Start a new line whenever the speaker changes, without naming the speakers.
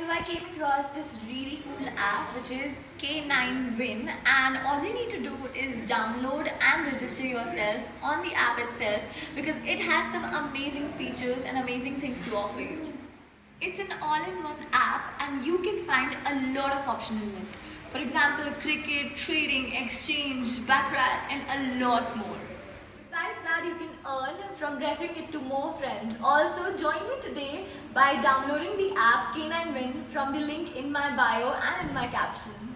so I came across this really cool app which is K9 Win and all you need to do is download and register yourself on the app itself because it has some amazing features and amazing things to offer you. It's an all-in-one app and you can find a lot of options in it. For example, cricket, trading, exchange, baccarat and a lot more. Besides that, you can earn from referring it to more friends. Also, today by downloading the app K9 Win from the link in my bio and in my caption.